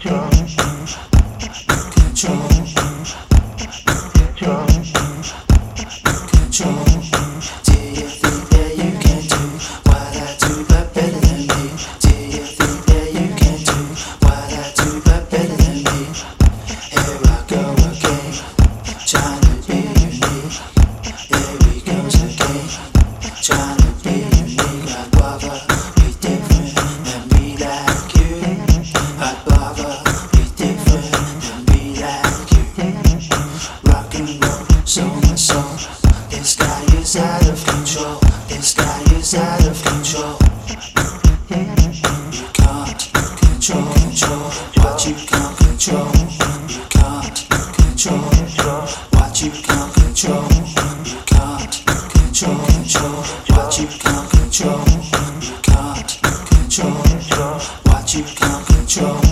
Чё? Чё? The sky is out of control. You can't control, what you can't control. You can't control what you can't control. You can't control what you can't control. You can't control what you can't control.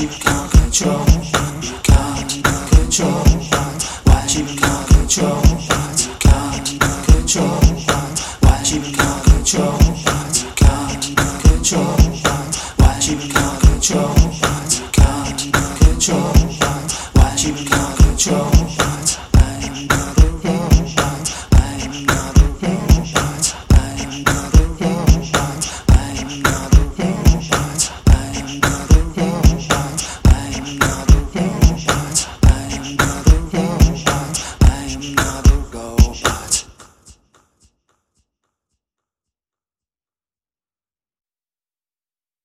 you can't control what you can't control what you can't control you can't control what you can't control you can't control what you can't control